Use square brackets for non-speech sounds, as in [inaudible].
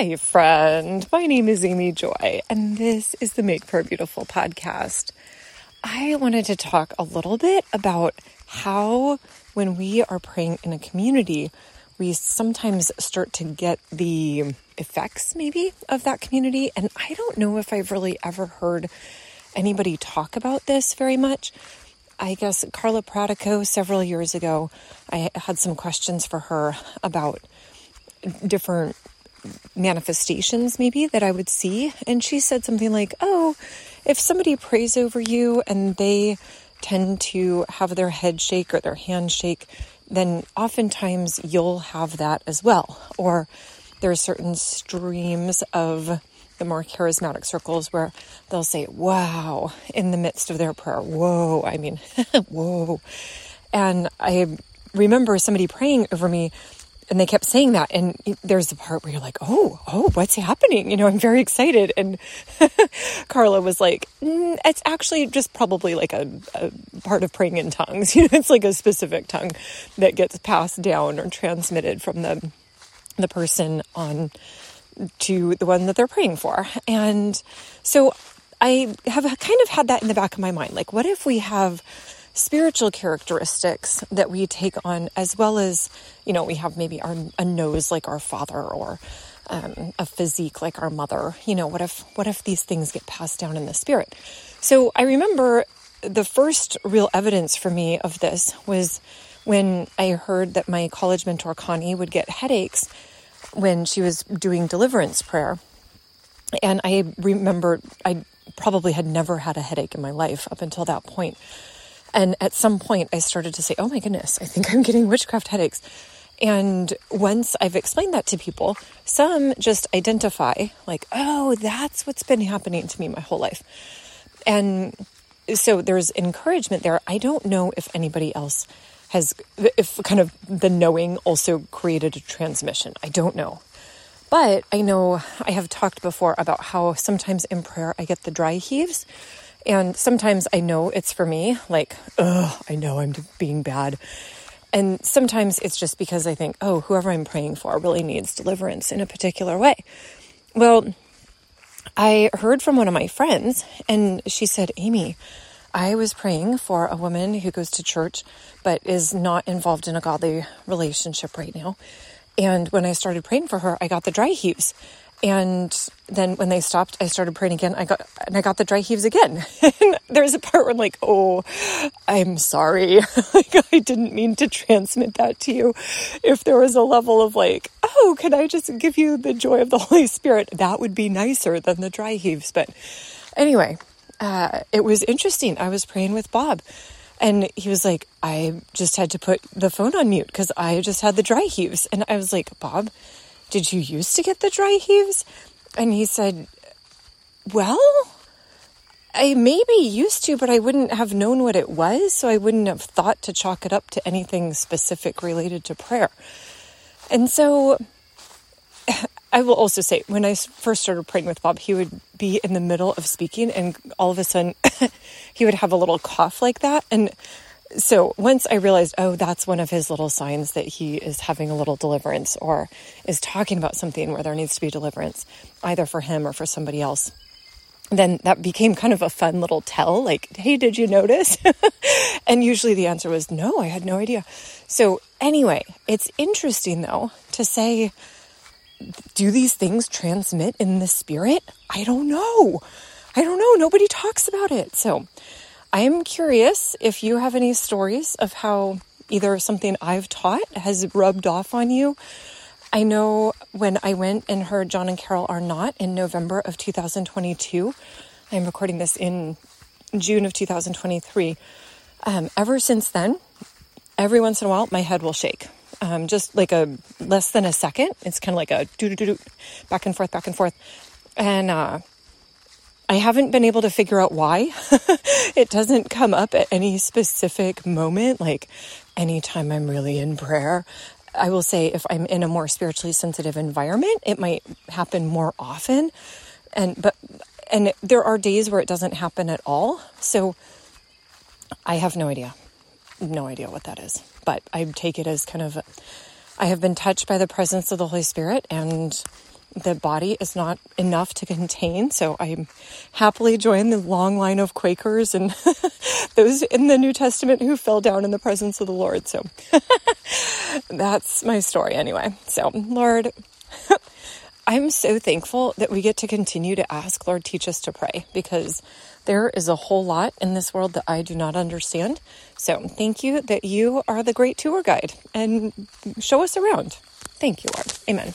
Hi, friend. My name is Amy Joy, and this is the Make Prayer Beautiful podcast. I wanted to talk a little bit about how, when we are praying in a community, we sometimes start to get the effects, maybe, of that community. And I don't know if I've really ever heard anybody talk about this very much. I guess Carla Pratico, several years ago, I had some questions for her about different manifestations maybe that I would see. And she said something like, Oh, if somebody prays over you and they tend to have their head shake or their hand shake, then oftentimes you'll have that as well. Or there are certain streams of the more charismatic circles where they'll say, Wow, in the midst of their prayer. Whoa. I mean, [laughs] whoa. And I remember somebody praying over me and they kept saying that and there's the part where you're like oh oh what's happening? You know i'm very excited. And [laughs] carla was like mm, it's actually just probably like a, a, part of praying in tongues. [laughs] You know it's like a specific tongue that gets passed down or transmitted from the the person on to the one that they're praying for. And so i have kind of had that in the back of my mind. Like what if we have spiritual characteristics that we take on, as well as, you know, we have maybe our, a nose like our father or um, a physique like our mother. You know, what if what if these things get passed down in the spirit? So I remember the first real evidence for me of this was when I heard that my college mentor Connie would get headaches when she was doing deliverance prayer. And I remember I probably had never had a headache in my life up until that point. And at some point, I started to say, oh my goodness, I think I'm getting witchcraft headaches. And once I've explained that to people, some just identify, like, oh, that's what's been happening to me my whole life. And so there's encouragement there. I don't know if anybody else has, if kind of the knowing also created a transmission. I don't know. But I know I have talked before about how sometimes in prayer I get the dry heaves and sometimes I know it's for me, like, oh, I know I'm being bad. And sometimes it's just because I think, oh, whoever I'm praying for really needs deliverance in a particular way. Well, I heard from one of my friends, and she said, Amy, I was praying for a woman who goes to church but is not involved in a godly relationship right now. And when I started praying for her, I got the dry heaves. And then when they stopped, I started praying again. I got and I got the dry heaves again. [laughs] there's a part where I'm like, "Oh, I'm sorry. [laughs] like I didn't mean to transmit that to you. If there was a level of like, oh, can I just give you the joy of the [laughs] Holy Spirit? That would be nicer than the dry heaves." But anyway, uh, it was interesting. I was praying with Bob, and he was like, "I just had to put the phone on mute because I just had the dry heaves," and I was like, "Bob." Did you used to get the dry heaves? And he said, Well, I maybe used to, but I wouldn't have known what it was, so I wouldn't have thought to chalk it up to anything specific related to prayer. And so [laughs] I will also say, when I first started praying with Bob, he would be in the middle of speaking, and all of a sudden, [laughs] he would have a little cough like that. And so once I realized, oh, that's one of his little signs that he is having a little deliverance or is talking about something where there needs to be deliverance, either for him or for somebody else, then that became kind of a fun little tell like, hey, did you notice? [laughs] and usually the answer was, no, I had no idea. So anyway, it's interesting though to say, do these things transmit in the spirit? I don't know. I don't know. Nobody talks about it. So, I am curious if you have any stories of how either something I've taught has rubbed off on you. I know when I went and heard John and Carol Arnott in November of 2022, I'm recording this in June of 2023. Um, ever since then, every once in a while, my head will shake. Um, just like a less than a second. It's kind of like a doo doo doo back and forth, back and forth. And uh, I haven't been able to figure out why. [laughs] it doesn't come up at any specific moment, like anytime I'm really in prayer. I will say if I'm in a more spiritually sensitive environment, it might happen more often. And but and there are days where it doesn't happen at all. So I have no idea. No idea what that is. But I take it as kind of I have been touched by the presence of the Holy Spirit and the body is not enough to contain. So I'm happily join the long line of Quakers and [laughs] those in the New Testament who fell down in the presence of the Lord. So [laughs] that's my story anyway. So, Lord, [laughs] I'm so thankful that we get to continue to ask, Lord, teach us to pray because there is a whole lot in this world that I do not understand. So thank you that you are the great tour guide and show us around. Thank you, Lord. Amen.